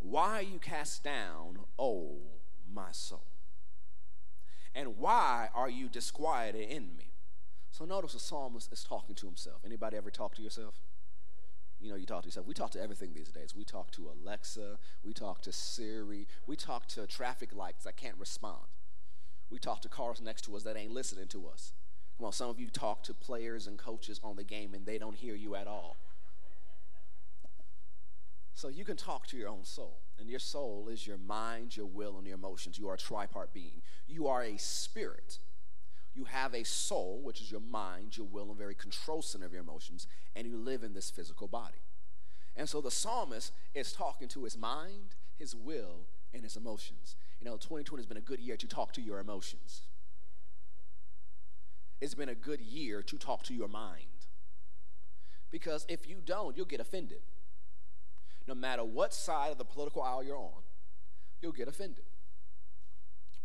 Why are you cast down, O my soul? And why are you disquieted in me? So notice the psalmist is talking to himself. Anybody ever talk to yourself? You know, you talk to yourself. We talk to everything these days. We talk to Alexa. We talk to Siri. We talk to traffic lights that can't respond. We talk to cars next to us that ain't listening to us. Come on, some of you talk to players and coaches on the game and they don't hear you at all. So you can talk to your own soul. And your soul is your mind, your will, and your emotions. You are a tripart being. You are a spirit. You have a soul, which is your mind, your will, and very control center of your emotions, and you live in this physical body. And so the psalmist is talking to his mind, his will, and his emotions. You know, 2020 has been a good year to talk to your emotions. It's been a good year to talk to your mind. Because if you don't, you'll get offended no matter what side of the political aisle you're on, you'll get offended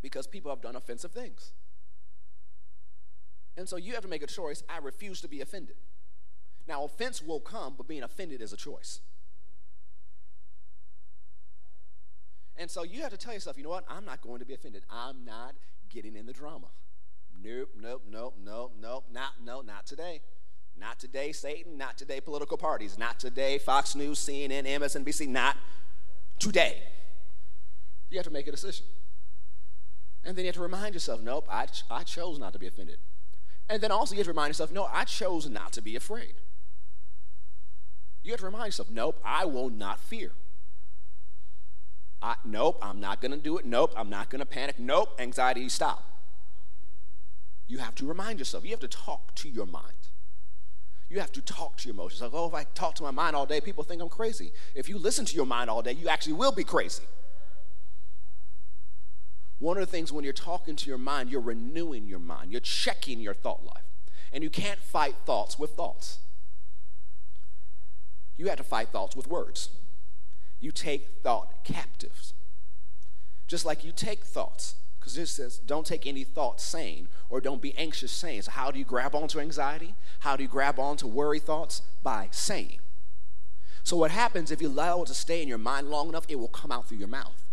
because people have done offensive things. And so you have to make a choice. I refuse to be offended. Now, offense will come, but being offended is a choice. And so you have to tell yourself, you know what? I'm not going to be offended. I'm not getting in the drama. Nope, nope, nope, nope, nope, not, no, not today. Not today, Satan. Not today, political parties. Not today, Fox News, CNN, MSNBC. Not today. You have to make a decision. And then you have to remind yourself, nope, I, ch- I chose not to be offended. And then also you have to remind yourself, no, I chose not to be afraid. You have to remind yourself, nope, I will not fear. I, nope, I'm not going to do it. Nope, I'm not going to panic. Nope, anxiety, stop. You have to remind yourself. You have to talk to your mind. You have to talk to your emotions. Like, oh, if I talk to my mind all day, people think I'm crazy. If you listen to your mind all day, you actually will be crazy. One of the things when you're talking to your mind, you're renewing your mind, you're checking your thought life. And you can't fight thoughts with thoughts. You have to fight thoughts with words. You take thought captives. Just like you take thoughts because it says, don't take any thought saying or don't be anxious saying. So, how do you grab onto anxiety? How do you grab onto worry thoughts? By saying. So, what happens if you allow it to stay in your mind long enough, it will come out through your mouth.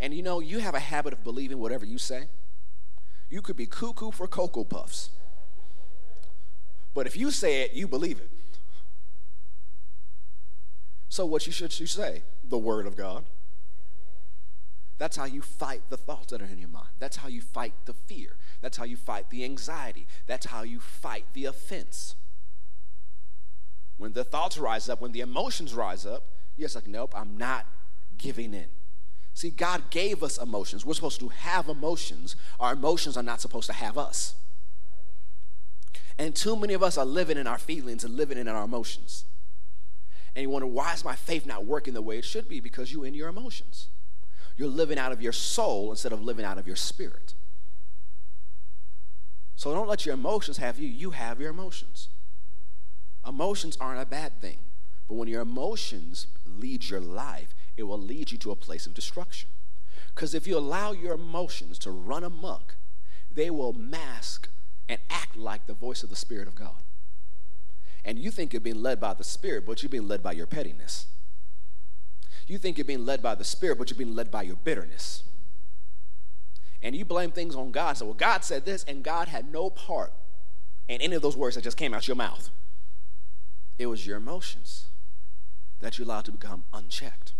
And you know, you have a habit of believing whatever you say. You could be cuckoo for Cocoa Puffs. But if you say it, you believe it. So, what you should you say? The Word of God. That's how you fight the thoughts that are in your mind. That's how you fight the fear. That's how you fight the anxiety. That's how you fight the offense. When the thoughts rise up, when the emotions rise up, you're just like, nope, I'm not giving in. See, God gave us emotions. We're supposed to have emotions. Our emotions are not supposed to have us. And too many of us are living in our feelings and living in our emotions. And you wonder, why is my faith not working the way it should be? Because you're in your emotions. You're living out of your soul instead of living out of your spirit. So don't let your emotions have you, you have your emotions. Emotions aren't a bad thing, but when your emotions lead your life, it will lead you to a place of destruction. Because if you allow your emotions to run amok, they will mask and act like the voice of the Spirit of God. And you think you're being led by the Spirit, but you're being led by your pettiness. You think you're being led by the Spirit, but you're being led by your bitterness. And you blame things on God. So, well, God said this, and God had no part in any of those words that just came out your mouth. It was your emotions that you allowed to become unchecked.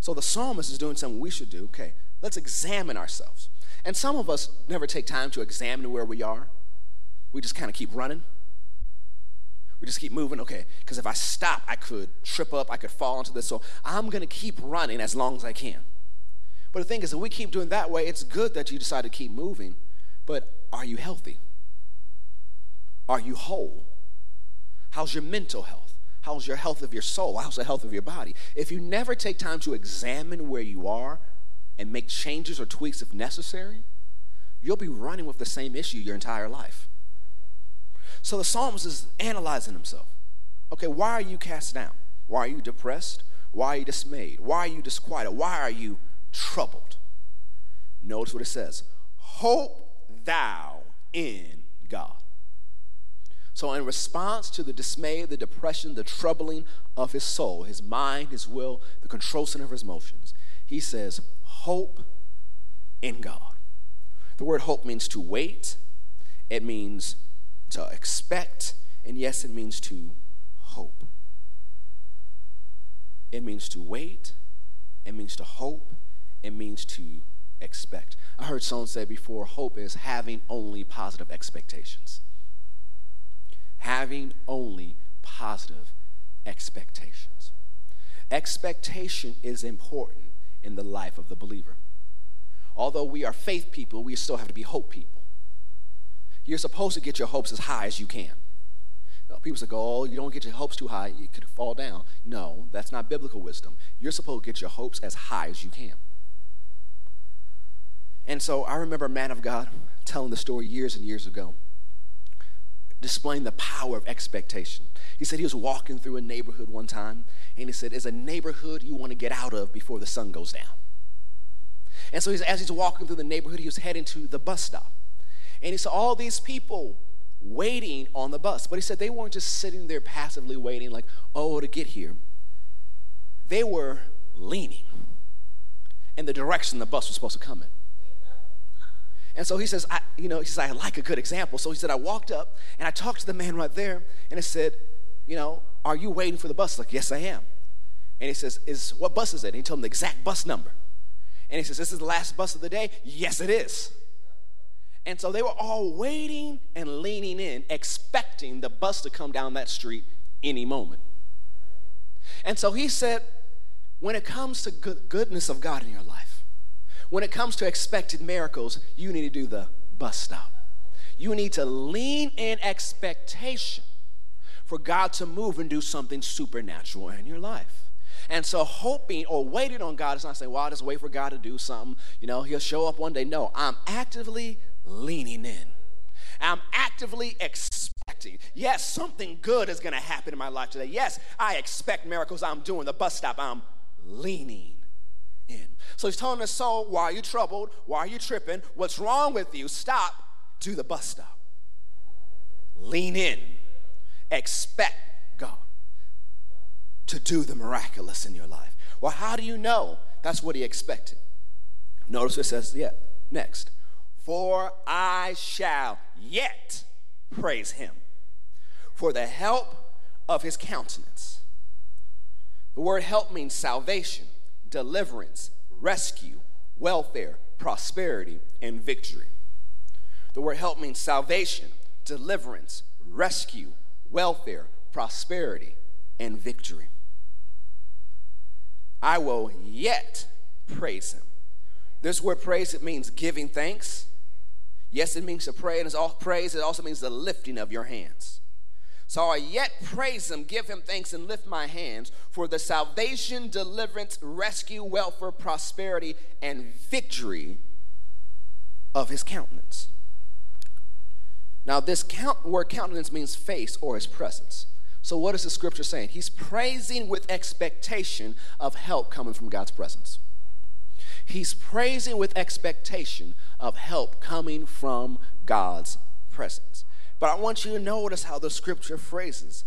So the psalmist is doing something we should do. Okay, let's examine ourselves. And some of us never take time to examine where we are. We just kind of keep running. We just keep moving. Okay, because if I stop, I could trip up, I could fall into this. So I'm going to keep running as long as I can. But the thing is, if we keep doing that way, it's good that you decide to keep moving. But are you healthy? Are you whole? How's your mental health? How's your health of your soul? How's the health of your body? If you never take time to examine where you are and make changes or tweaks if necessary, you'll be running with the same issue your entire life. So the psalmist is analyzing himself. Okay, why are you cast down? Why are you depressed? Why are you dismayed? Why are you disquieted? Why are you troubled? Notice what it says Hope thou in God. So, in response to the dismay, the depression, the troubling of his soul, his mind, his will, the control center of his emotions, he says, Hope in God. The word hope means to wait, it means to expect, and yes, it means to hope. It means to wait, it means to hope, it means to expect. I heard someone say before hope is having only positive expectations having only positive expectations. Expectation is important in the life of the believer. Although we are faith people, we still have to be hope people. You're supposed to get your hopes as high as you can. Uh, people say, oh, you don't get your hopes too high, you could fall down. No, that's not biblical wisdom. You're supposed to get your hopes as high as you can. And so I remember a man of God telling the story years and years ago displaying the power of expectation. He said he was walking through a neighborhood one time, and he said, It's a neighborhood you want to get out of before the sun goes down. And so he's, as he's walking through the neighborhood, he was heading to the bus stop. And he saw all these people waiting on the bus. But he said they weren't just sitting there passively waiting, like, oh, to get here. They were leaning in the direction the bus was supposed to come in. And so he says, I, you know, he says, I like a good example. So he said, I walked up and I talked to the man right there and I said, you know, are you waiting for the bus? Like, yes, I am. And he says, is what bus is it? And he told him the exact bus number. And he says, this is the last bus of the day? Yes, it is. And so they were all waiting and leaning in, expecting the bus to come down that street any moment. And so he said, when it comes to good, goodness of God in your life, when it comes to expected miracles, you need to do the bus stop. You need to lean in expectation for God to move and do something supernatural in your life. And so, hoping or waiting on God is not saying, well, I'll just wait for God to do something. You know, He'll show up one day. No, I'm actively leaning in. I'm actively expecting. Yes, something good is going to happen in my life today. Yes, I expect miracles. I'm doing the bus stop. I'm leaning in. So he's telling the soul, why are you troubled? Why are you tripping? What's wrong with you? Stop. Do the bus stop. Lean in. Expect God to do the miraculous in your life. Well, how do you know? That's what he expected. Notice it says, yeah, next. For I shall yet praise him for the help of his countenance. The word help means salvation deliverance, rescue, welfare, prosperity, and victory. The word help means salvation, deliverance, rescue, welfare, prosperity, and victory. I will yet praise him. This word praise, it means giving thanks. Yes, it means to pray, and it's all praise, it also means the lifting of your hands. So I yet praise him, give him thanks, and lift my hands for the salvation, deliverance, rescue, welfare, prosperity, and victory of his countenance. Now, this count, word countenance means face or his presence. So, what is the scripture saying? He's praising with expectation of help coming from God's presence. He's praising with expectation of help coming from God's presence. But I want you to notice how the scripture phrases,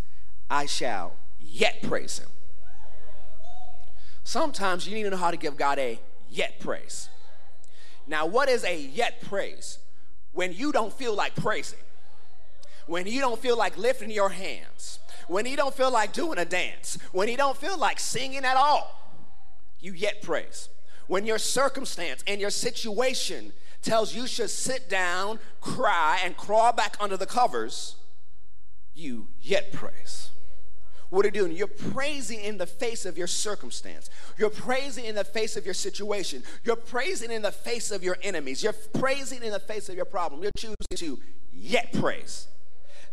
I shall yet praise him. Sometimes you need to know how to give God a yet praise. Now, what is a yet praise? When you don't feel like praising, when you don't feel like lifting your hands, when you don't feel like doing a dance, when you don't feel like singing at all, you yet praise. When your circumstance and your situation tells you should sit down, cry, and crawl back under the covers, you yet praise. What are you doing? You're praising in the face of your circumstance. You're praising in the face of your situation. You're praising in the face of your enemies. You're praising in the face of your problem. You're choosing to yet praise.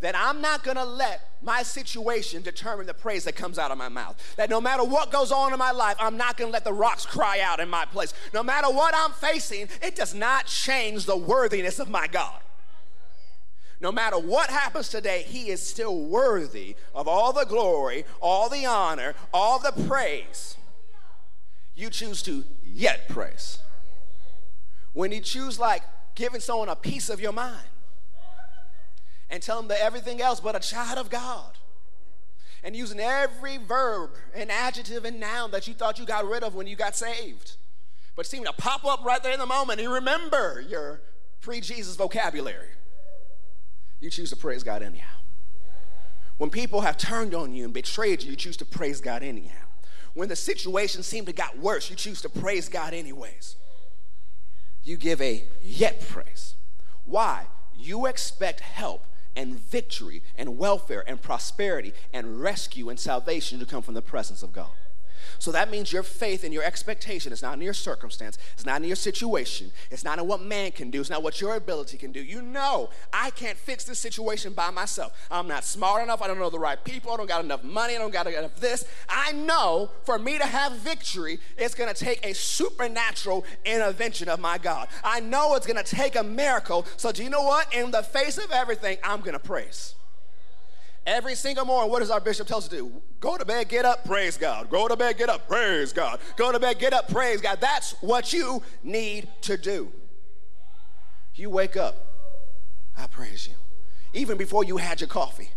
That I'm not gonna let my situation determine the praise that comes out of my mouth. That no matter what goes on in my life, I'm not gonna let the rocks cry out in my place. No matter what I'm facing, it does not change the worthiness of my God. No matter what happens today, He is still worthy of all the glory, all the honor, all the praise. You choose to yet praise. When you choose, like giving someone a piece of your mind and tell them that everything else but a child of God. And using every verb and adjective and noun that you thought you got rid of when you got saved, but seem to pop up right there in the moment. And you remember your pre Jesus vocabulary. You choose to praise God anyhow. When people have turned on you and betrayed you, you choose to praise God anyhow. When the situation seemed to got worse, you choose to praise God anyways. You give a yet praise. Why? You expect help and victory and welfare and prosperity and rescue and salvation to come from the presence of God. So that means your faith and your expectation is not in your circumstance, it's not in your situation, it's not in what man can do, it's not what your ability can do. You know, I can't fix this situation by myself. I'm not smart enough, I don't know the right people, I don't got enough money, I don't got enough this. I know for me to have victory, it's gonna take a supernatural intervention of my God. I know it's gonna take a miracle. So, do you know what? In the face of everything, I'm gonna praise. Every single morning, what does our bishop tell us to do? Go to bed, get up, praise God. Go to bed, get up, praise God. Go to bed, get up, praise God. That's what you need to do. You wake up, I praise you. Even before you had your coffee,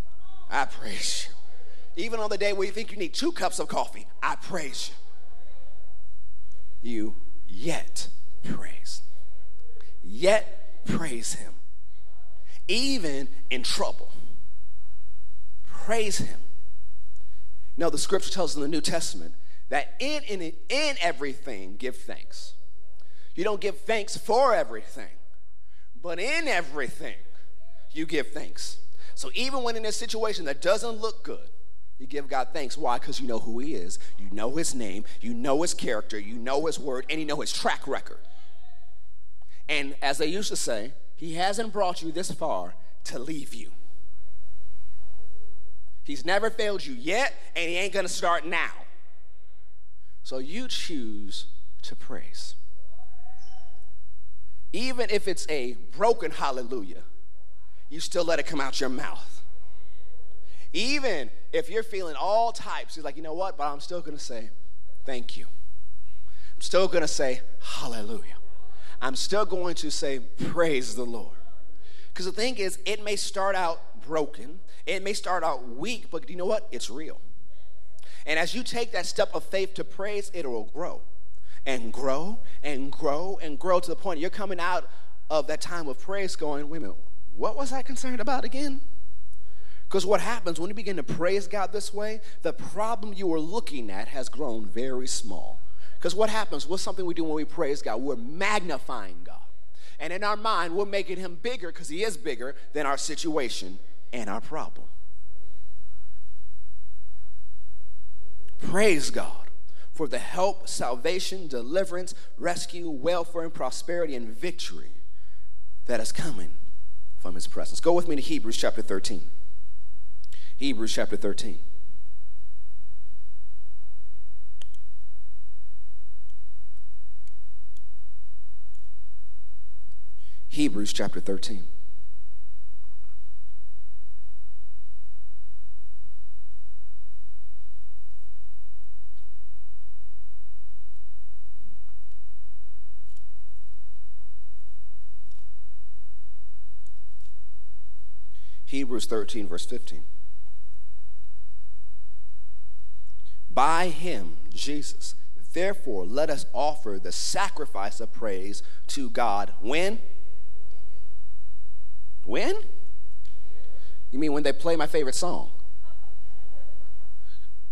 I praise you. Even on the day where you think you need two cups of coffee, I praise you. You yet praise. Yet praise Him. Even in trouble praise him. Now, the scripture tells us in the New Testament that in, in, in everything, give thanks. You don't give thanks for everything, but in everything, you give thanks. So even when in a situation that doesn't look good, you give God thanks. Why? Because you know who He is, you know His name, you know His character, you know His word, and you know His track record. And as they used to say, He hasn't brought you this far to leave you. He's never failed you yet, and he ain't gonna start now. So you choose to praise. Even if it's a broken hallelujah, you still let it come out your mouth. Even if you're feeling all types, he's like, you know what? But I'm still gonna say, thank you. I'm still gonna say, hallelujah. I'm still going to say, praise the Lord. Because the thing is, it may start out broken, it may start out weak, but you know what? It's real. And as you take that step of faith to praise, it will grow and grow and grow and grow to the point you're coming out of that time of praise going, wait a minute, what was I concerned about again? Because what happens when you begin to praise God this way, the problem you were looking at has grown very small. Because what happens? What's something we do when we praise God? We're magnifying God. And in our mind, we're making him bigger because he is bigger than our situation and our problem. Praise God for the help, salvation, deliverance, rescue, welfare, and prosperity and victory that is coming from his presence. Go with me to Hebrews chapter 13. Hebrews chapter 13. Hebrews chapter 13. Hebrews 13, verse 15. By him, Jesus, therefore, let us offer the sacrifice of praise to God. When? When? You mean when they play my favorite song?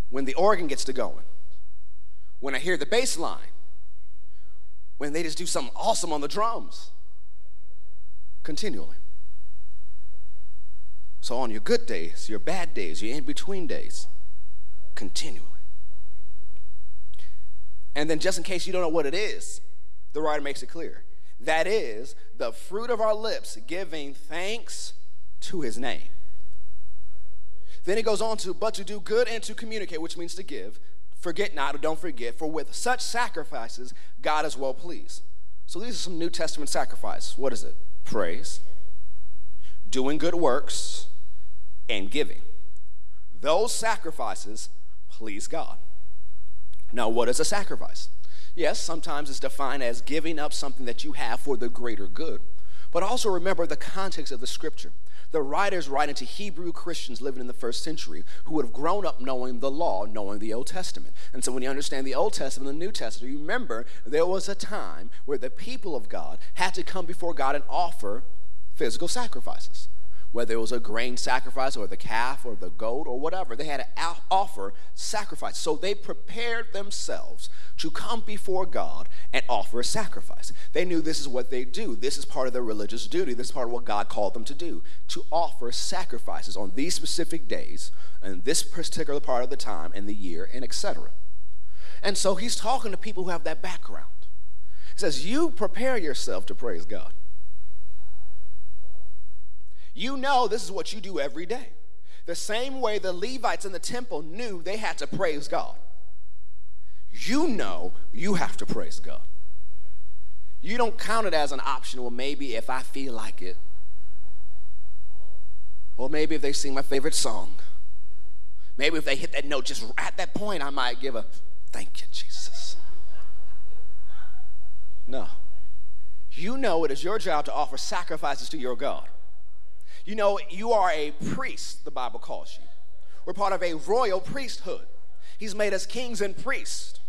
When the organ gets to going? When I hear the bass line? When they just do something awesome on the drums? Continually. So, on your good days, your bad days, your in between days, continually. And then, just in case you don't know what it is, the writer makes it clear. That is the fruit of our lips, giving thanks to his name. Then he goes on to, but to do good and to communicate, which means to give. Forget not, or don't forget, for with such sacrifices, God is well pleased. So these are some New Testament sacrifices. What is it? Praise, doing good works, and giving. Those sacrifices please God. Now, what is a sacrifice? Yes, sometimes it's defined as giving up something that you have for the greater good. But also remember the context of the scripture. The writers writing to Hebrew Christians living in the first century who would have grown up knowing the law, knowing the Old Testament. And so when you understand the Old Testament and the New Testament, you remember there was a time where the people of God had to come before God and offer physical sacrifices whether it was a grain sacrifice or the calf or the goat or whatever. They had to offer sacrifice. So they prepared themselves to come before God and offer a sacrifice. They knew this is what they do. This is part of their religious duty. This is part of what God called them to do to offer sacrifices on these specific days and this particular part of the time and the year and etc. And so he's talking to people who have that background. He says, You prepare yourself to praise God. You know this is what you do every day. The same way the Levites in the temple knew they had to praise God. You know you have to praise God. You don't count it as an option. Well, maybe if I feel like it. Or maybe if they sing my favorite song. Maybe if they hit that note just at that point, I might give a thank you, Jesus. No. You know it is your job to offer sacrifices to your God. You know, you are a priest, the Bible calls you. We're part of a royal priesthood. He's made us kings and priests.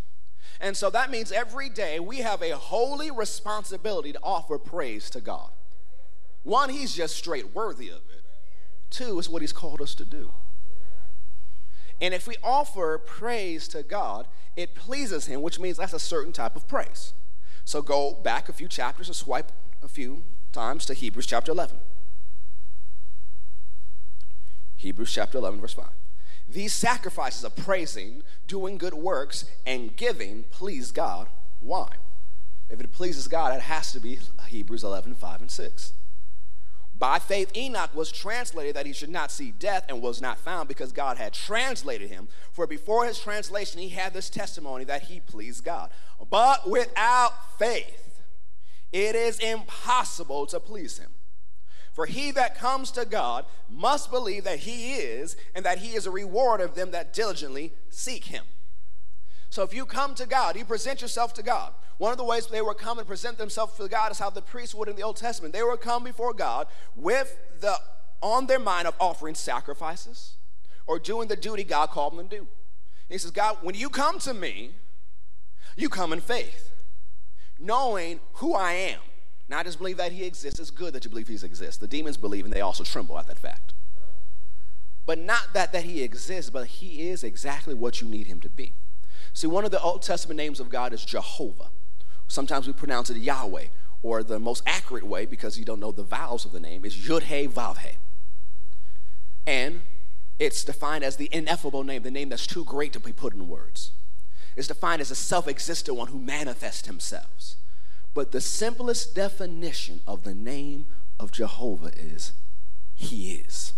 And so that means every day we have a holy responsibility to offer praise to God. One, He's just straight worthy of it. Two, is what He's called us to do. And if we offer praise to God, it pleases Him, which means that's a certain type of praise. So go back a few chapters and swipe a few times to Hebrews chapter 11. Hebrews chapter 11, verse 5. These sacrifices of praising, doing good works, and giving please God. Why? If it pleases God, it has to be Hebrews 11, 5 and 6. By faith, Enoch was translated that he should not see death and was not found because God had translated him. For before his translation, he had this testimony that he pleased God. But without faith, it is impossible to please him. For he that comes to God must believe that he is, and that he is a reward of them that diligently seek him. So if you come to God, you present yourself to God. One of the ways they would come and present themselves to God is how the priests would in the Old Testament. They would come before God with the on their mind of offering sacrifices or doing the duty God called them to do. he says, God, when you come to me, you come in faith, knowing who I am not just believe that he exists. It's good that you believe he exists. The demons believe and they also tremble at that fact. But not that that he exists, but he is exactly what you need him to be. See, one of the Old Testament names of God is Jehovah. Sometimes we pronounce it Yahweh, or the most accurate way, because you don't know the vowels of the name, is Yud He Vav He. And it's defined as the ineffable name, the name that's too great to be put in words. It's defined as a self existent one who manifests himself. But the simplest definition of the name of Jehovah is He is.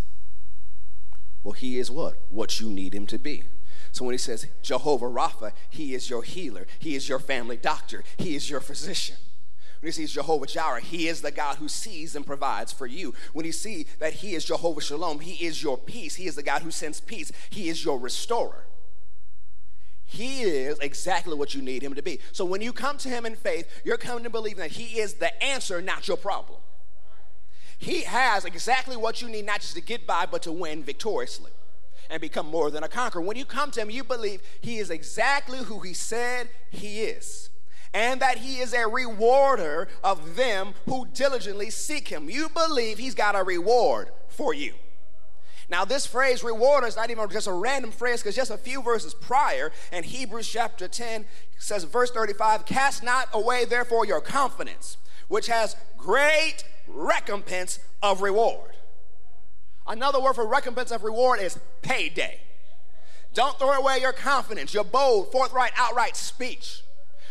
Well, He is what? What you need Him to be. So when He says Jehovah Rapha, He is your healer, He is your family doctor, He is your physician. When he sees Jehovah Jireh, he is the God who sees and provides for you. When you see that he is Jehovah Shalom, he is your peace. He is the God who sends peace. He is your restorer. He is exactly what you need him to be. So when you come to him in faith, you're coming to believe that he is the answer, not your problem. He has exactly what you need, not just to get by, but to win victoriously and become more than a conqueror. When you come to him, you believe he is exactly who he said he is. And that he is a rewarder of them who diligently seek him. You believe he's got a reward for you. Now, this phrase, reward, is not even just a random phrase because just a few verses prior in Hebrews chapter 10 says, verse 35, Cast not away, therefore, your confidence, which has great recompense of reward. Another word for recompense of reward is payday. Don't throw away your confidence, your bold, forthright, outright speech.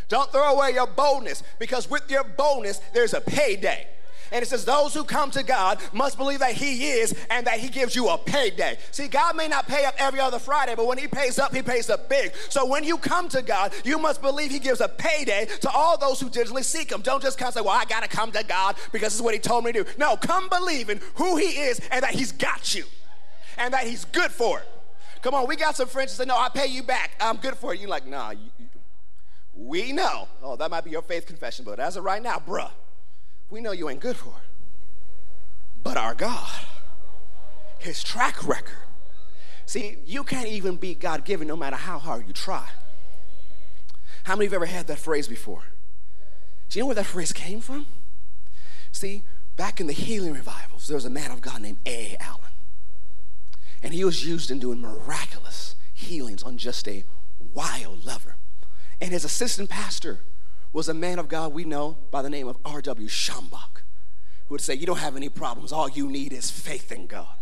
Don't throw away your boldness because with your boldness, there's a payday. And it says, Those who come to God must believe that He is and that He gives you a payday. See, God may not pay up every other Friday, but when He pays up, He pays up big. So when you come to God, you must believe He gives a payday to all those who diligently seek Him. Don't just come say, Well, I got to come to God because this is what He told me to do. No, come believing who He is and that He's got you and that He's good for it. Come on, we got some friends that say, No, I pay you back. I'm good for it. You're like, Nah, you, we know. Oh, that might be your faith confession, but as of right now, bruh, we know you ain't good for it. But our God, His track record. See, you can't even be God given no matter how hard you try. How many of you ever had that phrase before? Do you know where that phrase came from? See, back in the healing revivals, there was a man of God named A. Allen. And he was used in doing miraculous healings on just a wild lover. And his assistant pastor was a man of God we know by the name of R.W. Schambach, who would say, You don't have any problems. All you need is faith in God.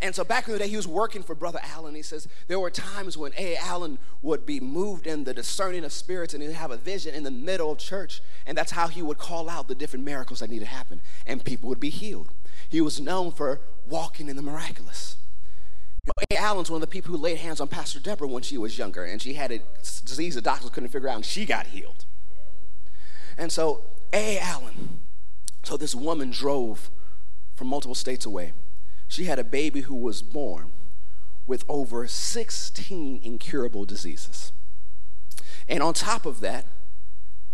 And so back in the day, he was working for Brother Allen. He says there were times when A. Allen would be moved in the discerning of spirits and he'd have a vision in the middle of church. And that's how he would call out the different miracles that needed to happen. And people would be healed. He was known for walking in the miraculous. You know, A. Allen's one of the people who laid hands on Pastor Deborah when she was younger. And she had a disease the doctors couldn't figure out, and she got healed. And so A. Allen, so this woman drove from multiple states away. She had a baby who was born with over 16 incurable diseases. And on top of that,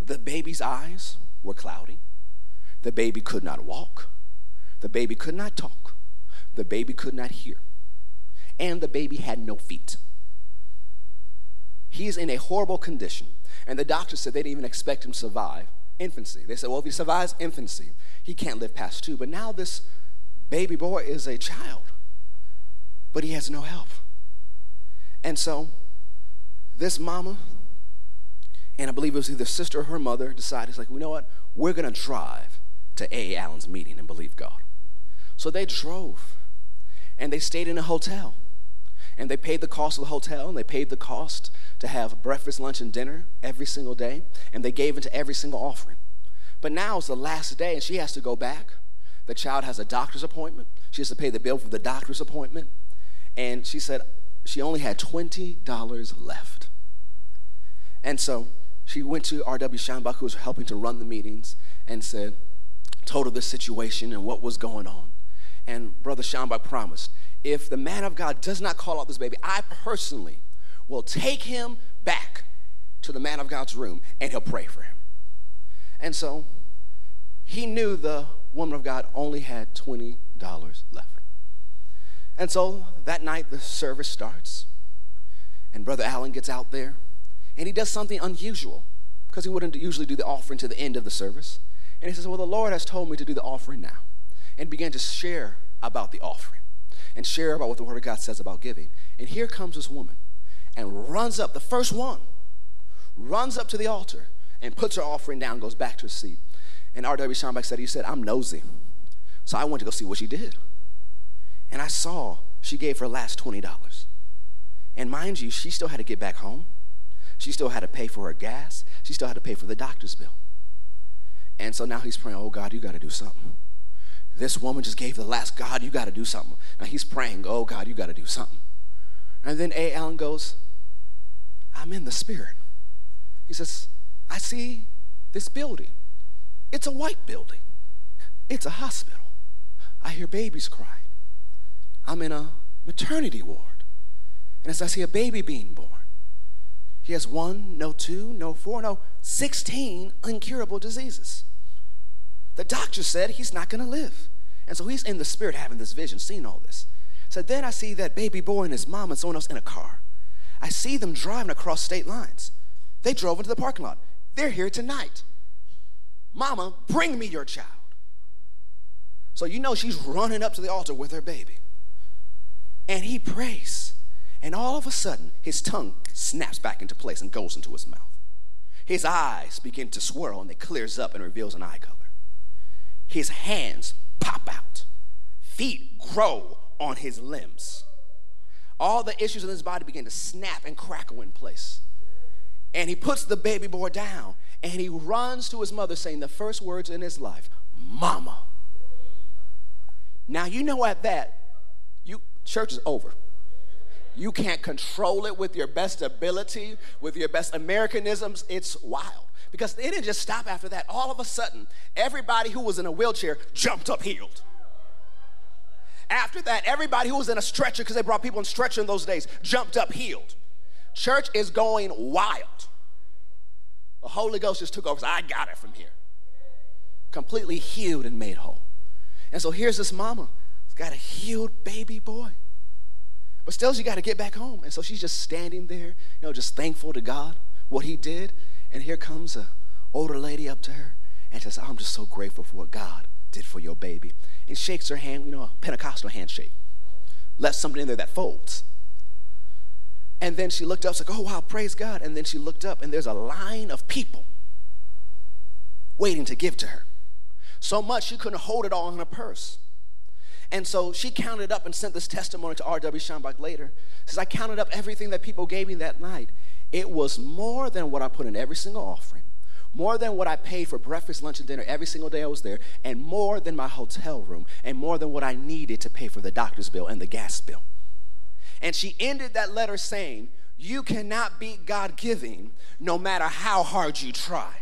the baby's eyes were cloudy. The baby could not walk. The baby could not talk. The baby could not hear. And the baby had no feet. He's in a horrible condition. And the doctor said they didn't even expect him to survive infancy. They said, well, if he survives infancy, he can't live past two. But now this baby boy is a child, but he has no help. And so this mama, and I believe it was either sister or her mother, decided, it's like, you know what? We're going to drive to A. Allen's meeting and believe God. So they drove and they stayed in a hotel. And they paid the cost of the hotel and they paid the cost to have breakfast, lunch, and dinner every single day, and they gave into every single offering. But now it's the last day, and she has to go back. The child has a doctor's appointment. She has to pay the bill for the doctor's appointment. And she said she only had $20 left. And so she went to R.W. Schambach, who was helping to run the meetings, and said, told her the situation and what was going on. And Brother Schambach promised, if the man of God does not call out this baby, I personally will take him back to the man of God's room and he'll pray for him. And so he knew the woman of God only had $20 left. And so that night the service starts, and Brother Allen gets out there, and he does something unusual because he wouldn't usually do the offering to the end of the service. And he says, Well, the Lord has told me to do the offering now. And began to share about the offering and share about what the Word of God says about giving. And here comes this woman and runs up, the first one, runs up to the altar and puts her offering down, goes back to her seat. And R.W. Schambach said, He said, I'm nosy. So I went to go see what she did. And I saw she gave her last $20. And mind you, she still had to get back home. She still had to pay for her gas. She still had to pay for the doctor's bill. And so now he's praying, Oh God, you got to do something. This woman just gave the last, God, you got to do something. Now he's praying, Oh God, you got to do something. And then A. Allen goes, I'm in the spirit. He says, I see this building. It's a white building. It's a hospital. I hear babies crying. I'm in a maternity ward. And as I see a baby being born, he has one, no two, no four, no 16 incurable diseases. The doctor said he's not going to live. And so he's in the spirit having this vision, seeing all this. So then I see that baby boy and his mom and someone else in a car. I see them driving across state lines. They drove into the parking lot. They're here tonight. Mama, bring me your child. So you know she's running up to the altar with her baby. And he prays. And all of a sudden, his tongue snaps back into place and goes into his mouth. His eyes begin to swirl and it clears up and reveals an eye color. His hands pop out. Feet grow on his limbs. All the issues in his body begin to snap and crackle in place. And he puts the baby boy down and he runs to his mother saying the first words in his life, Mama. Now, you know at that, you church is over. You can't control it with your best ability, with your best Americanisms. It's wild. Because it didn't just stop after that. All of a sudden, everybody who was in a wheelchair jumped up healed. After that, everybody who was in a stretcher, because they brought people in stretcher in those days, jumped up healed. Church is going wild. The Holy Ghost just took over. I got it from here. Completely healed and made whole. And so here's this mama. She's got a healed baby boy. But still, she got to get back home. And so she's just standing there, you know, just thankful to God, what he did. And here comes a older lady up to her and says, I'm just so grateful for what God did for your baby. And shakes her hand, you know, a Pentecostal handshake. Left something in there that folds. And then she looked up, like, oh, wow, praise God. And then she looked up, and there's a line of people waiting to give to her. So much she couldn't hold it all in her purse. And so she counted up and sent this testimony to R.W. Schambach later. Says, I counted up everything that people gave me that night. It was more than what I put in every single offering, more than what I paid for breakfast, lunch, and dinner every single day I was there, and more than my hotel room, and more than what I needed to pay for the doctor's bill and the gas bill. And she ended that letter saying, You cannot beat God giving no matter how hard you try.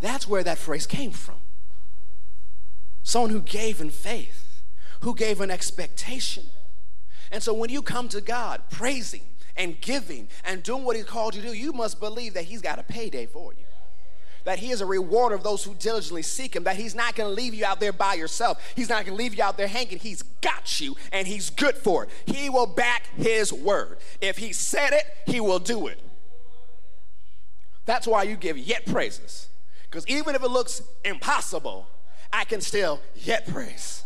That's where that phrase came from. Someone who gave in faith, who gave an expectation. And so when you come to God praising and giving and doing what He called you to do, you must believe that He's got a payday for you that he is a rewarder of those who diligently seek him, that he's not going to leave you out there by yourself. He's not going to leave you out there hanging. He's got you and he's good for it. He will back his word. If he said it, he will do it. That's why you give yet praises. Because even if it looks impossible, I can still yet praise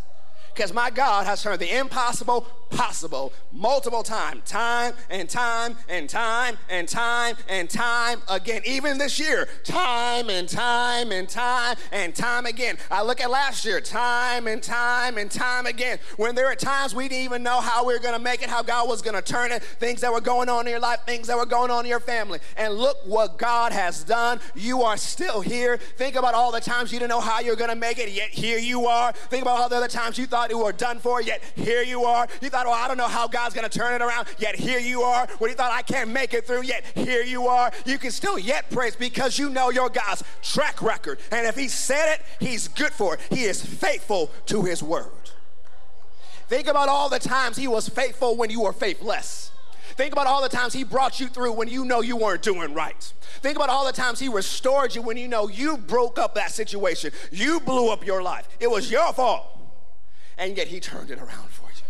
because my God has turned the impossible possible multiple times, time and time and time and time and time again. Even this year, time and time and time and time again. I look at last year, time and time and time again. When there are times we didn't even know how we were going to make it, how God was going to turn it, things that were going on in your life, things that were going on in your family. And look what God has done. You are still here. Think about all the times you didn't know how you're going to make it, yet here you are. Think about all the other times you thought you were done for, yet here you are. You thought, oh, I don't know how God's going to turn it around, yet here you are. When you thought, I can't make it through, yet here you are. You can still yet praise because you know your God's track record. And if He said it, He's good for it. He is faithful to His word. Think about all the times He was faithful when you were faithless. Think about all the times He brought you through when you know you weren't doing right. Think about all the times He restored you when you know you broke up that situation. You blew up your life. It was your fault and yet he turned it around for you.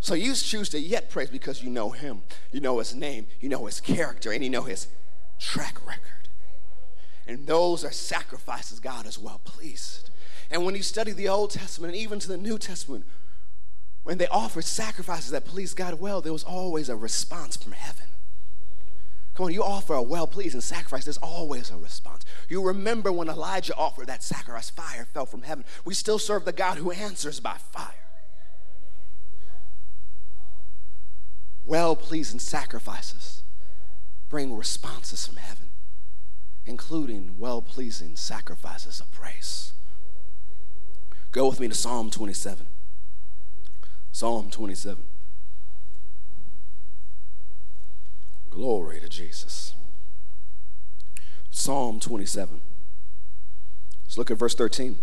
So you choose to yet praise because you know him, you know his name, you know his character, and you know his track record. And those are sacrifices God is well pleased. And when you study the Old Testament and even to the New Testament, when they offered sacrifices that pleased God well, there was always a response from heaven. Come on, you offer a well pleasing sacrifice, there's always a response. You remember when Elijah offered that sacrifice, fire fell from heaven. We still serve the God who answers by fire. Well pleasing sacrifices bring responses from heaven, including well pleasing sacrifices of praise. Go with me to Psalm 27. Psalm 27. Glory to Jesus. Psalm 27. Let's look at verse 13.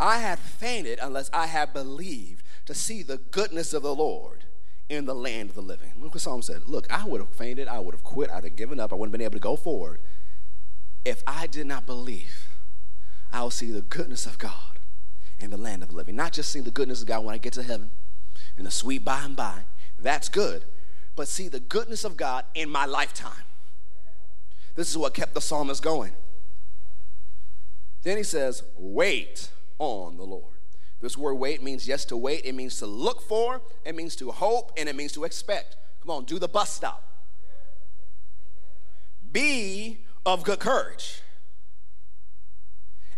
I had fainted unless I had believed to see the goodness of the Lord in the land of the living. Look what Psalm said. Look, I would have fainted, I would have quit, I'd have given up, I wouldn't have been able to go forward if I did not believe I'll see the goodness of God in the land of the living. Not just seeing the goodness of God when I get to heaven in the sweet by and by. That's good. But see the goodness of God in my lifetime. This is what kept the psalmist going. Then he says, Wait on the Lord. This word wait means yes to wait, it means to look for, it means to hope, and it means to expect. Come on, do the bus stop. Be of good courage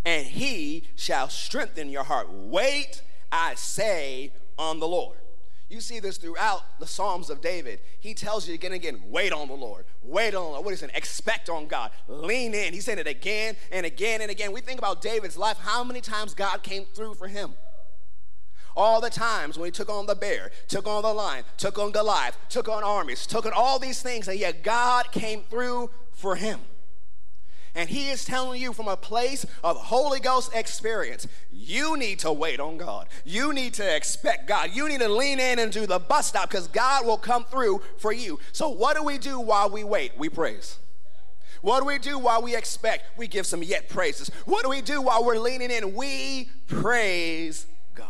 and he shall strengthen your heart. Wait, I say, on the Lord. You see this throughout the Psalms of David. He tells you again and again, wait on the Lord. Wait on the Lord. What is it? Expect on God. Lean in. He's saying it again and again and again. We think about David's life, how many times God came through for him. All the times when he took on the bear, took on the lion, took on Goliath, took on armies, took on all these things, and yet God came through for him. And he is telling you from a place of Holy Ghost experience, you need to wait on God. You need to expect God. You need to lean in and do the bus stop because God will come through for you. So, what do we do while we wait? We praise. What do we do while we expect? We give some yet praises. What do we do while we're leaning in? We praise God.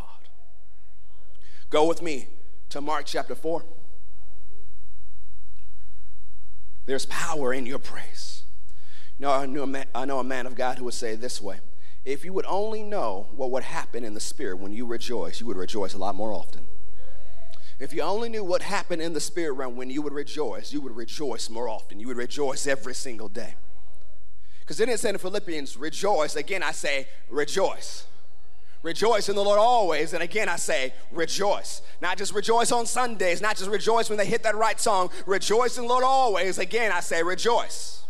Go with me to Mark chapter 4. There's power in your praise. No, I, knew a man, I know a man of God who would say this way If you would only know what would happen in the spirit when you rejoice, you would rejoice a lot more often. If you only knew what happened in the spirit realm when you would rejoice, you would rejoice more often. You would rejoice every single day. Because then it said in Philippians, rejoice. Again, I say, rejoice. Rejoice in the Lord always. And again, I say, rejoice. Not just rejoice on Sundays, not just rejoice when they hit that right song. Rejoice in the Lord always. Again, I say, rejoice.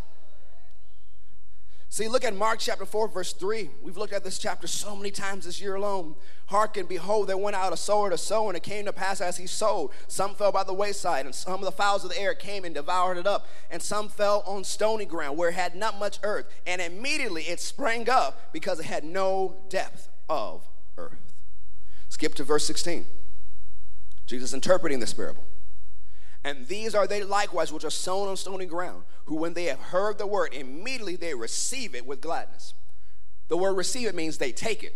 See, look at Mark chapter 4, verse 3. We've looked at this chapter so many times this year alone. Hearken, behold, there went out a sower to sow, and it came to pass as he sowed. Some fell by the wayside, and some of the fowls of the air came and devoured it up. And some fell on stony ground where it had not much earth. And immediately it sprang up because it had no depth of earth. Skip to verse 16. Jesus interpreting this parable. And these are they likewise which are sown on stony ground, who when they have heard the word, immediately they receive it with gladness. The word receive it means they take it.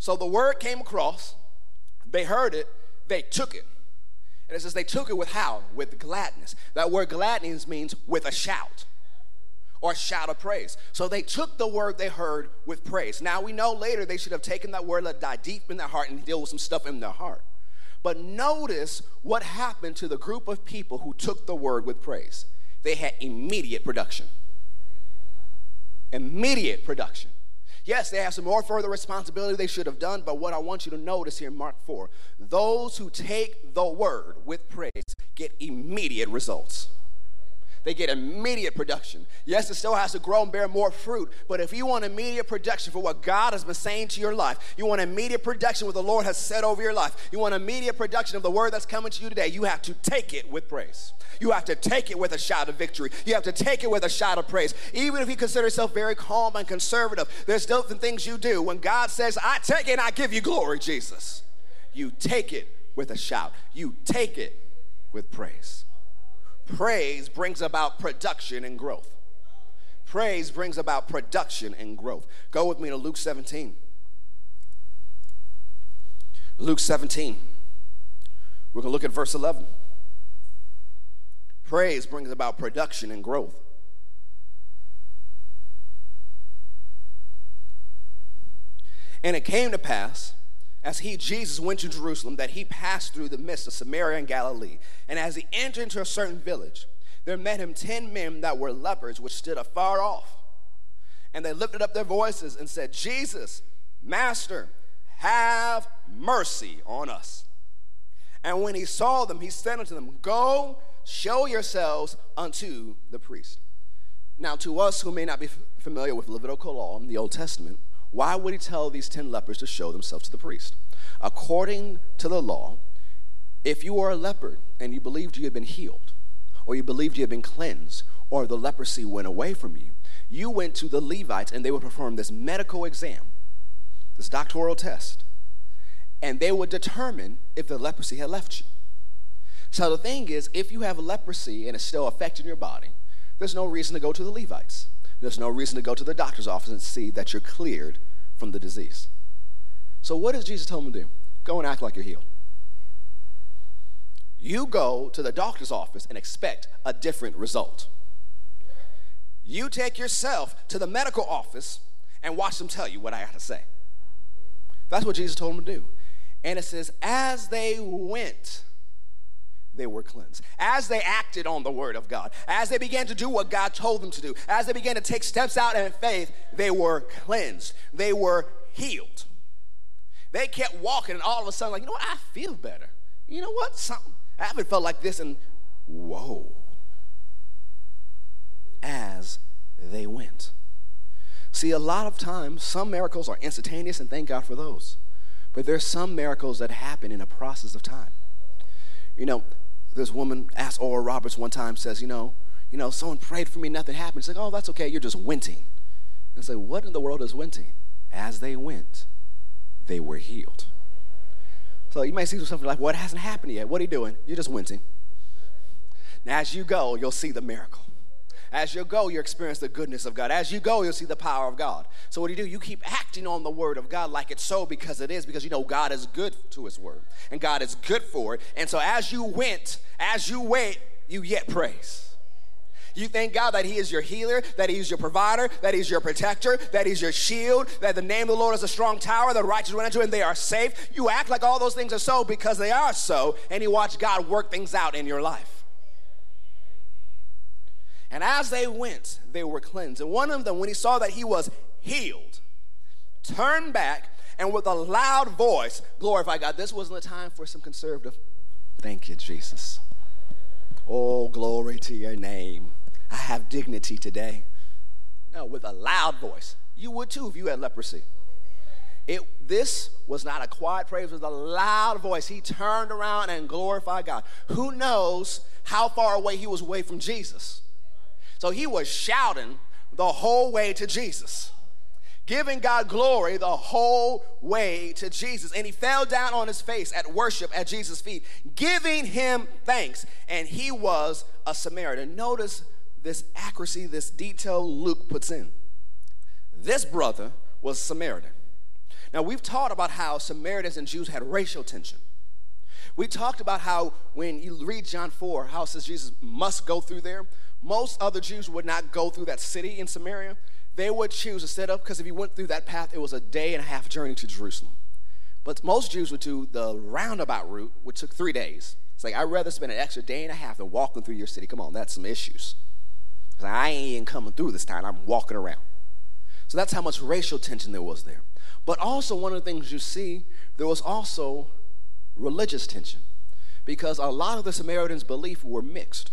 So the word came across, they heard it, they took it. And it says they took it with how? With gladness. That word gladness means with a shout or a shout of praise. So they took the word they heard with praise. Now we know later they should have taken that word, let it die deep in their heart and deal with some stuff in their heart. But notice what happened to the group of people who took the word with praise. They had immediate production. Immediate production. Yes, they have some more further responsibility they should have done, but what I want you to notice here in Mark 4 those who take the word with praise get immediate results they get immediate production. Yes, it still has to grow and bear more fruit, but if you want immediate production for what God has been saying to your life, you want immediate production what the Lord has said over your life, you want immediate production of the word that's coming to you today, you have to take it with praise. You have to take it with a shout of victory. You have to take it with a shout of praise. Even if you consider yourself very calm and conservative, there's different things you do. When God says, I take it and I give you glory, Jesus, you take it with a shout. You take it with praise. Praise brings about production and growth. Praise brings about production and growth. Go with me to Luke 17. Luke 17. We're going to look at verse 11. Praise brings about production and growth. And it came to pass as he, Jesus, went to Jerusalem, that he passed through the midst of Samaria and Galilee. And as he entered into a certain village, there met him ten men that were lepers, which stood afar off. And they lifted up their voices and said, Jesus, Master, have mercy on us. And when he saw them, he said unto them, Go, show yourselves unto the priest. Now, to us who may not be familiar with Levitical law in the Old Testament, why would he tell these 10 lepers to show themselves to the priest? According to the law, if you are a leper and you believed you had been healed, or you believed you had been cleansed, or the leprosy went away from you, you went to the Levites and they would perform this medical exam, this doctoral test, and they would determine if the leprosy had left you. So the thing is, if you have leprosy and it's still affecting your body, there's no reason to go to the Levites. There's no reason to go to the doctor's office and see that you're cleared from the disease. So, what does Jesus tell them to do? Go and act like you're healed. You go to the doctor's office and expect a different result. You take yourself to the medical office and watch them tell you what I have to say. That's what Jesus told them to do. And it says, as they went, they were cleansed. As they acted on the word of God, as they began to do what God told them to do, as they began to take steps out in faith, they were cleansed. They were healed. They kept walking, and all of a sudden, like, you know what? I feel better. You know what? Something. I haven't felt like this, and whoa. As they went. See, a lot of times, some miracles are instantaneous, and thank God for those. But there's some miracles that happen in a process of time. You know, this woman asked Oral Roberts one time, says, you know, you know, someone prayed for me, nothing happened. She's like, oh, that's okay, you're just winting. And I say, what in the world is winting? As they went, they were healed. So you may see something like, what hasn't happened yet? What are you doing? You're just winting. Now, as you go, you'll see the miracle. As you go, you experience the goodness of God. As you go, you'll see the power of God. So, what do you do? You keep acting on the word of God like it's so because it is, because you know God is good to his word and God is good for it. And so, as you went, as you wait, you yet praise. You thank God that He is your healer, that He is your provider, that He's your protector, that He's your shield, that the name of the Lord is a strong tower, the righteous run into it and they are safe. You act like all those things are so because they are so, and you watch God work things out in your life. And as they went, they were cleansed. And one of them, when he saw that he was healed, turned back and with a loud voice glorify God. This wasn't the time for some conservative. Thank you, Jesus. Oh, glory to your name. I have dignity today. No, with a loud voice. You would too if you had leprosy. It, this was not a quiet praise, it was a loud voice. He turned around and glorified God. Who knows how far away he was away from Jesus? So he was shouting the whole way to Jesus, giving God glory the whole way to Jesus. And he fell down on his face at worship at Jesus' feet, giving him thanks. And he was a Samaritan. Notice this accuracy, this detail Luke puts in. This brother was a Samaritan. Now, we've taught about how Samaritans and Jews had racial tension. We talked about how when you read John 4, how it says Jesus must go through there. Most other Jews would not go through that city in Samaria. They would choose set up because if you went through that path, it was a day and a half journey to Jerusalem. But most Jews would do the roundabout route, which took three days. It's like, I'd rather spend an extra day and a half than walking through your city. Come on, that's some issues. Because I ain't even coming through this time. I'm walking around. So that's how much racial tension there was there. But also, one of the things you see, there was also religious tension because a lot of the Samaritans' belief were mixed.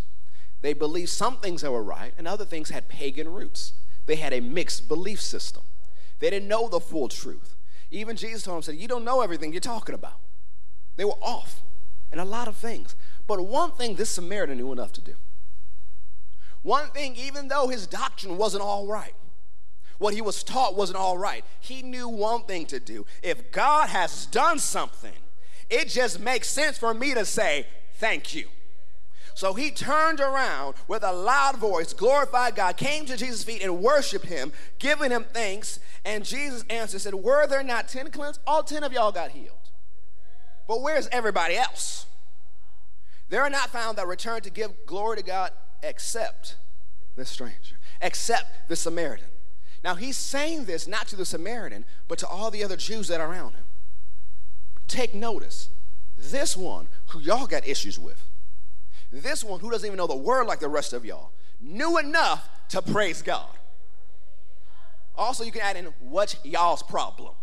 They believed some things that were right, and other things had pagan roots. They had a mixed belief system. They didn't know the full truth. Even Jesus told them, said, You don't know everything you're talking about. They were off in a lot of things. But one thing this Samaritan knew enough to do one thing, even though his doctrine wasn't all right, what he was taught wasn't all right, he knew one thing to do. If God has done something, it just makes sense for me to say, Thank you. So he turned around with a loud voice, glorified God, came to Jesus' feet and worshiped him, giving him thanks. And Jesus answered, said, Were there not 10 cleansed? All 10 of y'all got healed. But where's everybody else? There are not found that return to give glory to God except the stranger, except the Samaritan. Now he's saying this not to the Samaritan, but to all the other Jews that are around him. Take notice. This one who y'all got issues with, this one who doesn't even know the word like the rest of y'all, knew enough to praise God. Also, you can add in what's y'all's problem.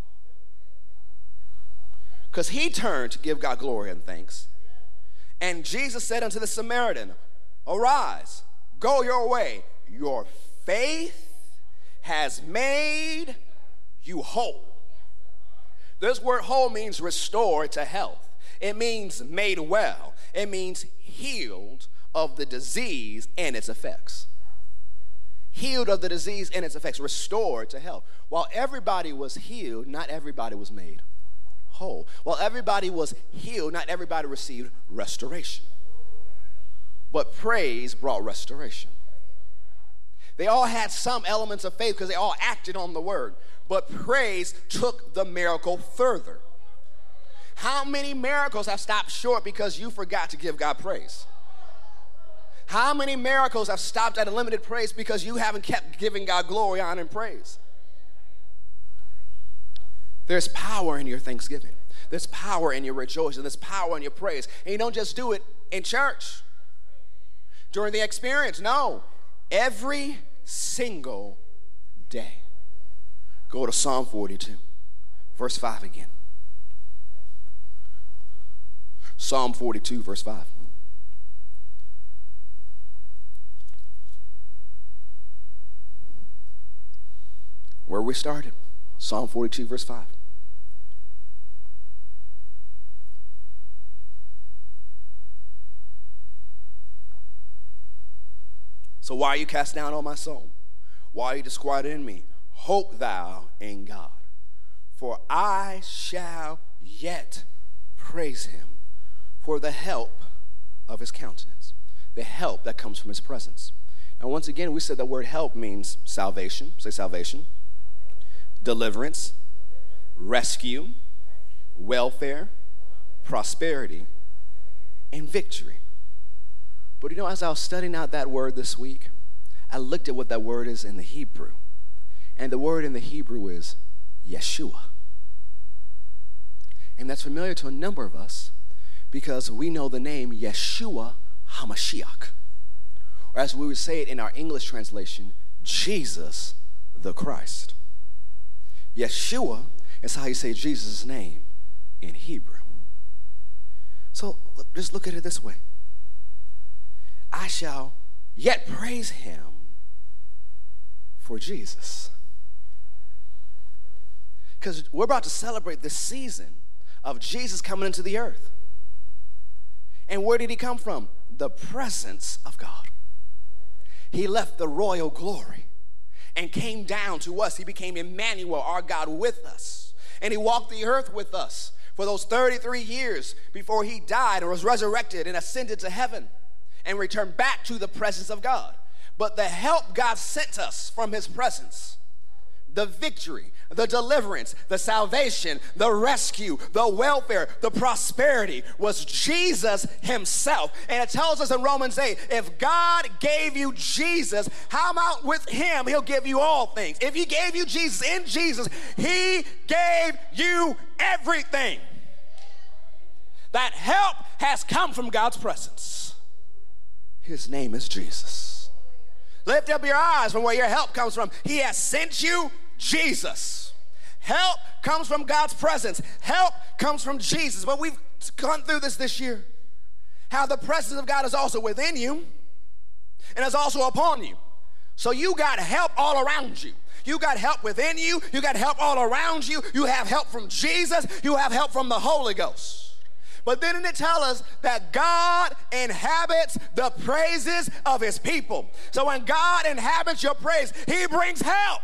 Because he turned to give God glory and thanks. And Jesus said unto the Samaritan, Arise, go your way. Your faith has made you whole. This word whole means restored to health, it means made well, it means healed of the disease and its effects. Healed of the disease and its effects, restored to health. While everybody was healed, not everybody was made whole. While everybody was healed, not everybody received restoration but praise brought restoration. They all had some elements of faith because they all acted on the word, but praise took the miracle further. How many miracles have stopped short because you forgot to give God praise? How many miracles have stopped at a limited praise because you haven't kept giving God glory, honor, and praise? There's power in your thanksgiving. There's power in your rejoicing. There's power in your praise. And you don't just do it in church during the experience. No, every single day. Go to Psalm 42, verse 5 again. Psalm 42, verse 5. Where we started, Psalm 42, verse 5. So why are you cast down on my soul? Why are you disquieted in me? Hope thou in God, for I shall yet praise him for the help of his countenance, the help that comes from his presence. Now, once again, we said the word help means salvation. Say salvation, deliverance, rescue, welfare, prosperity, and victory. But you know, as I was studying out that word this week, I looked at what that word is in the Hebrew. And the word in the Hebrew is Yeshua. And that's familiar to a number of us because we know the name Yeshua HaMashiach. Or as we would say it in our English translation, Jesus the Christ. Yeshua is how you say Jesus' name in Hebrew. So just look at it this way I shall yet praise him for Jesus. Because we're about to celebrate this season of Jesus coming into the earth. And where did he come from? The presence of God. He left the royal glory and came down to us. He became Emmanuel, our God, with us. And he walked the earth with us for those 33 years before he died and was resurrected and ascended to heaven and returned back to the presence of God. But the help God sent us from his presence, the victory, the deliverance, the salvation, the rescue, the welfare, the prosperity was Jesus himself. And it tells us in Romans 8 if God gave you Jesus, how about with him? He'll give you all things. If he gave you Jesus in Jesus, he gave you everything. That help has come from God's presence. His name is Jesus. Lift up your eyes from where your help comes from. He has sent you Jesus. Help comes from God's presence. Help comes from Jesus. But we've gone through this this year. How the presence of God is also within you and is also upon you. So you got help all around you. You got help within you. You got help all around you. You have help from Jesus. You have help from the Holy Ghost. But then it tells us that God inhabits the praises of his people. So when God inhabits your praise, he brings help.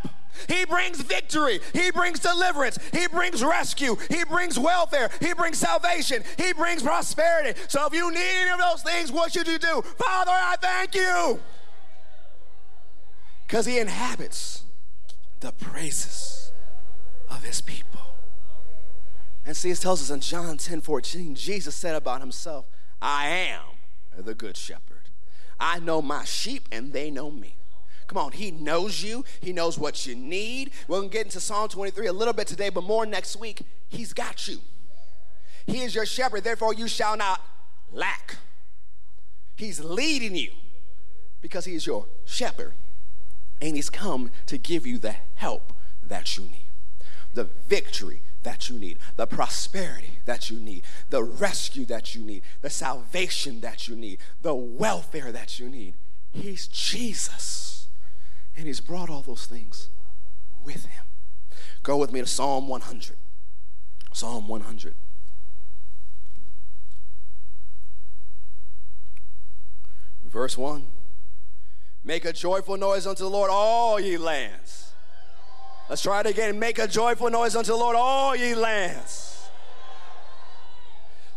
He brings victory. He brings deliverance. He brings rescue. He brings welfare. He brings salvation. He brings prosperity. So if you need any of those things, what should you do? Father, I thank you. Because he inhabits the praises of his people. And see, it tells us in John 10 14, Jesus said about himself, I am the good shepherd. I know my sheep and they know me. Come on, he knows you. He knows what you need. We're going to get into Psalm 23 a little bit today, but more next week. He's got you. He is your shepherd, therefore you shall not lack. He's leading you because he is your shepherd. And he's come to give you the help that you need, the victory that you need, the prosperity that you need, the rescue that you need, the salvation that you need, the welfare that you need. He's Jesus. And He's brought all those things with Him. Go with me to Psalm 100. Psalm 100. Verse 1 Make a joyful noise unto the Lord, all ye lands. Let's try it again. Make a joyful noise unto the Lord, all ye lands.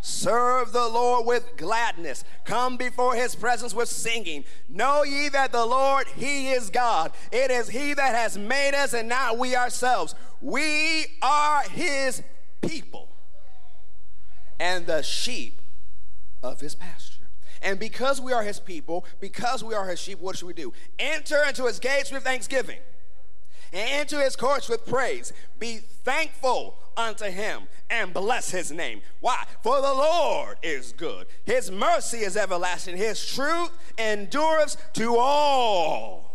Serve the Lord with gladness. Come before his presence with singing. Know ye that the Lord, he is God. It is he that has made us and not we ourselves. We are his people and the sheep of his pasture. And because we are his people, because we are his sheep, what should we do? Enter into his gates with thanksgiving and into his courts with praise. Be thankful unto him and bless his name. Why? For the Lord is good. His mercy is everlasting. His truth endures to all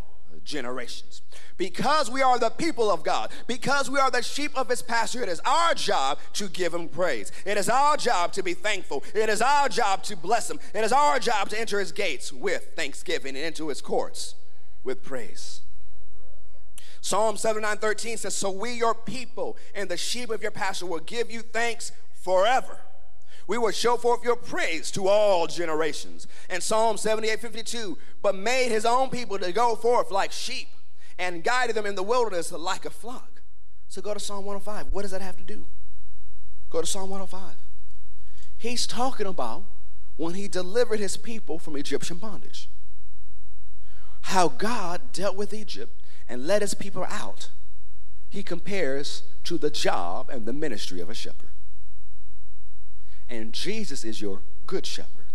generations. Because we are the people of God, because we are the sheep of his pasture, it is our job to give him praise. It is our job to be thankful. It is our job to bless him. It is our job to enter his gates with thanksgiving and into his courts with praise. Psalm 79 13 says, So we, your people, and the sheep of your pasture, will give you thanks forever. We will show forth your praise to all generations. And Psalm 78 52, but made his own people to go forth like sheep and guided them in the wilderness like a flock. So go to Psalm 105. What does that have to do? Go to Psalm 105. He's talking about when he delivered his people from Egyptian bondage. How God dealt with Egypt and led his people out. He compares to the job and the ministry of a shepherd. And Jesus is your good shepherd.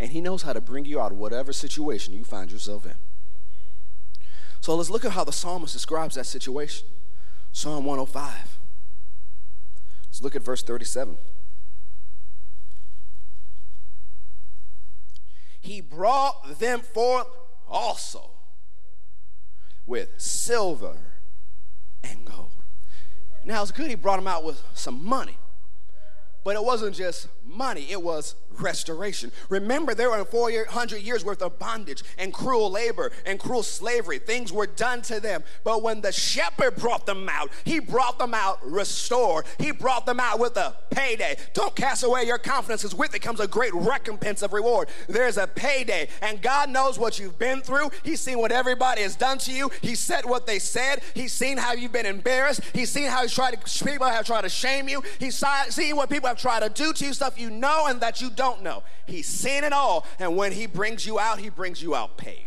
And he knows how to bring you out of whatever situation you find yourself in. So let's look at how the psalmist describes that situation. Psalm 105. Let's look at verse 37. He brought them forth also with silver and gold. Now it's good he brought him out with some money. But it wasn't just money, it was restoration. Remember, there were 400 years worth of bondage and cruel labor and cruel slavery. Things were done to them. But when the shepherd brought them out, he brought them out restored. He brought them out with a payday. Don't cast away your confidence, because with it comes a great recompense of reward. There's a payday, and God knows what you've been through. He's seen what everybody has done to you. He said what they said. He's seen how you've been embarrassed. He's seen how he's tried to, people have tried to shame you. He's seen what people have tried to do to you, stuff you know and that you don't know. He's seen it all. And when He brings you out, He brings you out paid.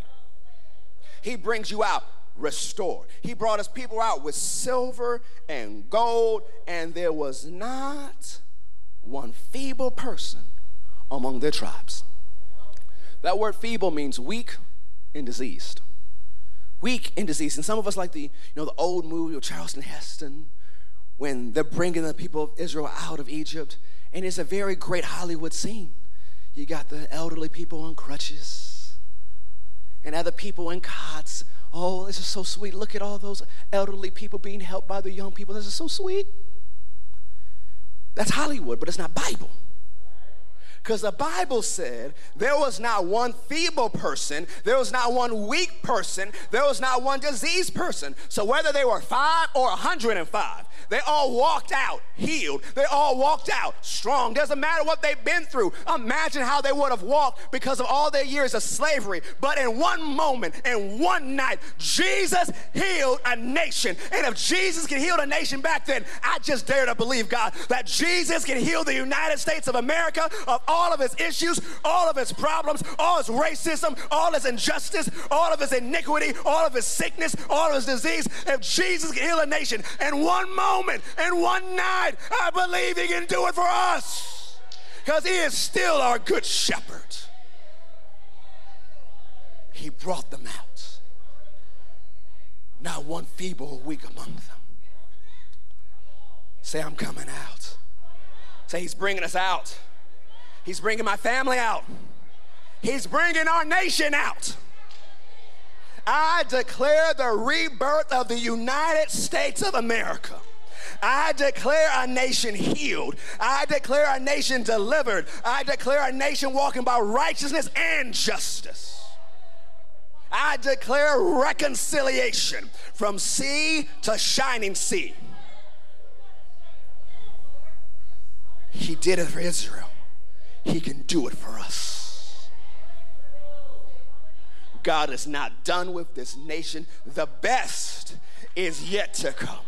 He brings you out restored. He brought His people out with silver and gold, and there was not one feeble person among their tribes. That word feeble means weak and diseased. Weak and diseased. And some of us like the, you know, the old movie of Charlton Heston when they're bringing the people of Israel out of Egypt and it's a very great Hollywood scene. You got the elderly people on crutches and other people in cots. Oh, this is so sweet. Look at all those elderly people being helped by the young people. This is so sweet. That's Hollywood, but it's not Bible. Because the Bible said there was not one feeble person, there was not one weak person, there was not one diseased person. So whether they were five or 105, they all walked out healed. They all walked out strong. Doesn't matter what they've been through. Imagine how they would have walked because of all their years of slavery. But in one moment, in one night, Jesus healed a nation. And if Jesus can heal a nation back then, I just dare to believe, God, that Jesus can heal the United States of America of all of his issues, all of his problems, all his racism, all his injustice, all of his iniquity, all of his sickness, all of his disease. If Jesus can heal a nation in one moment, in one night, I believe He can do it for us because He is still our good shepherd. He brought them out. Not one feeble or weak among them. Say, I'm coming out. Say, He's bringing us out. He's bringing my family out. He's bringing our nation out. I declare the rebirth of the United States of America. I declare a nation healed. I declare a nation delivered. I declare a nation walking by righteousness and justice. I declare reconciliation from sea to shining sea. He did it for Israel. He can do it for us. God is not done with this nation. The best is yet to come.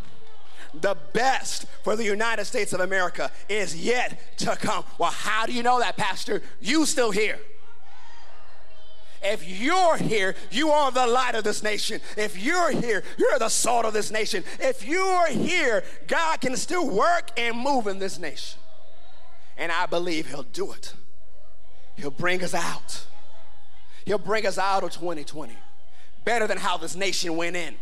The best for the United States of America is yet to come. Well, how do you know that, Pastor? You still here. If you're here, you are the light of this nation. If you're here, you're the salt of this nation. If you're here, God can still work and move in this nation. And I believe He'll do it. He'll bring us out. He'll bring us out of 2020 better than how this nation went in.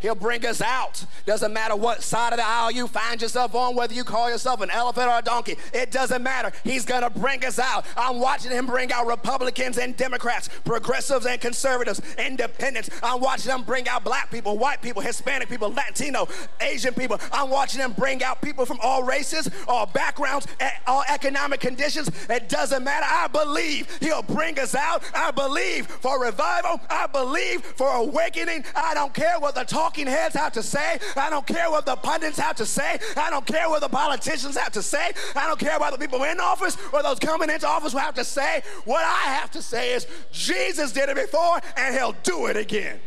He'll bring us out. Doesn't matter what side of the aisle you find yourself on, whether you call yourself an elephant or a donkey. It doesn't matter. He's going to bring us out. I'm watching him bring out Republicans and Democrats, progressives and conservatives, independents. I'm watching him bring out black people, white people, Hispanic people, Latino, Asian people. I'm watching him bring out people from all races, all backgrounds, all economic conditions. It doesn't matter. I believe he'll bring us out. I believe for revival. I believe for awakening. I don't care what the talking heads have to say. I don't care what the pundits have to say. I don't care what the politicians have to say. I don't care about the people in office or those coming into office who have to say. What I have to say is Jesus did it before and he'll do it again.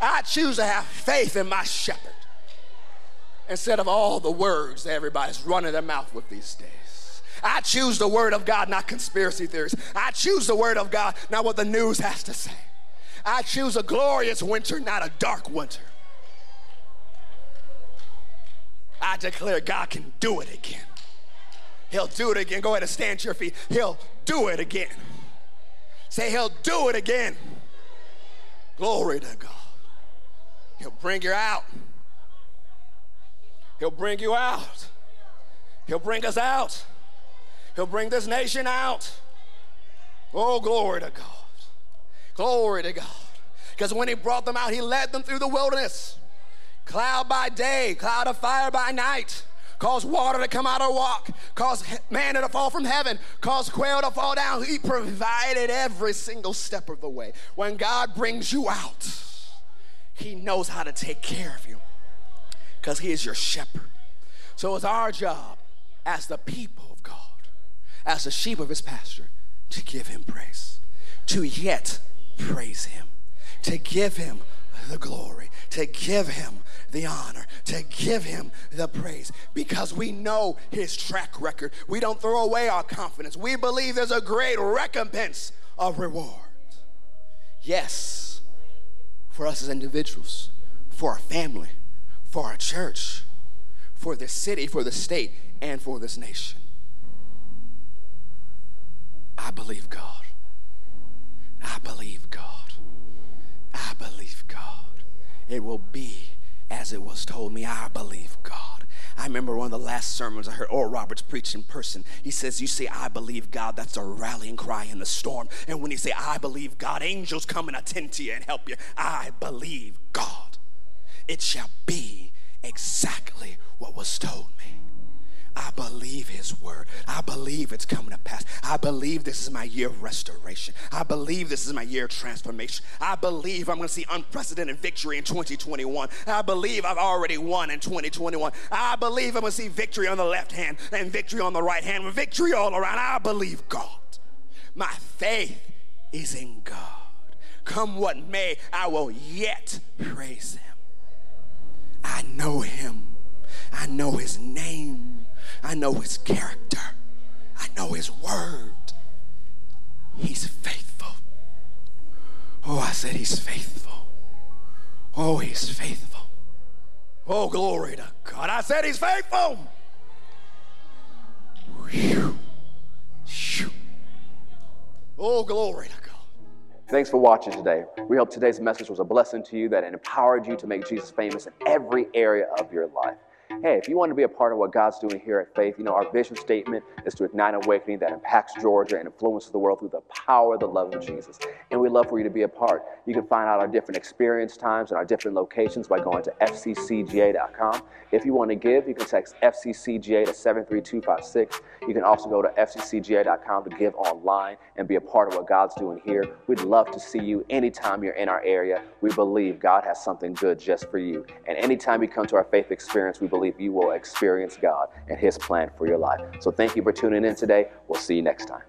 I choose to have faith in my shepherd instead of all the words that everybody's running their mouth with these days. I choose the word of God, not conspiracy theories. I choose the word of God, not what the news has to say. I choose a glorious winter, not a dark winter. I declare God can do it again. He'll do it again. Go ahead and stand to your feet. He'll do it again. Say, He'll do it again. Glory to God. He'll bring you out. He'll bring you out. He'll bring us out. He'll bring this nation out. Oh, glory to God. Glory to God. Because when he brought them out, he led them through the wilderness. Cloud by day, cloud of fire by night. Cause water to come out of rock, cause manna to fall from heaven, cause quail to fall down. He provided every single step of the way. When God brings you out, He knows how to take care of you because He is your shepherd. So it's our job as the people of God, as the sheep of His pasture, to give Him praise, to yet praise Him, to give Him the glory, to give Him the honor, to give Him the praise, because we know His track record. We don't throw away our confidence. We believe there's a great recompense of reward. Yes, for us as individuals, for our family, for our church, for the city, for the state, and for this nation. I believe God. I believe God. I believe God. It will be as it was told me. I believe God. I remember one of the last sermons I heard Oral Roberts preach in person. He says, You say, I believe God, that's a rallying cry in the storm. And when you say, I believe God, angels come and attend to you and help you. I believe God it shall be exactly what was told believe his word. I believe it's coming to pass. I believe this is my year of restoration. I believe this is my year of transformation. I believe I'm going to see unprecedented victory in 2021. I believe I've already won in 2021. I believe I'm going to see victory on the left hand and victory on the right hand, victory all around. I believe God. My faith is in God. Come what may, I will yet praise him. I know him. I know his name. I know his character. I know his word. He's faithful. Oh, I said he's faithful. Oh, he's faithful. Oh, glory to God. I said he's faithful. Whew. Whew. Oh, glory to God. Thanks for watching today. We hope today's message was a blessing to you that empowered you to make Jesus famous in every area of your life hey, if you want to be a part of what God's doing here at Faith, you know, our vision statement is to ignite awakening that impacts Georgia and influences the world through the power of the love of Jesus. And we'd love for you to be a part. You can find out our different experience times and our different locations by going to fccga.com. If you want to give, you can text FCCGA to 73256. You can also go to fccga.com to give online and be a part of what God's doing here. We'd love to see you anytime you're in our area. We believe God has something good just for you. And anytime you come to our faith experience, we believe believe you will experience God and His plan for your life. So thank you for tuning in today. We'll see you next time.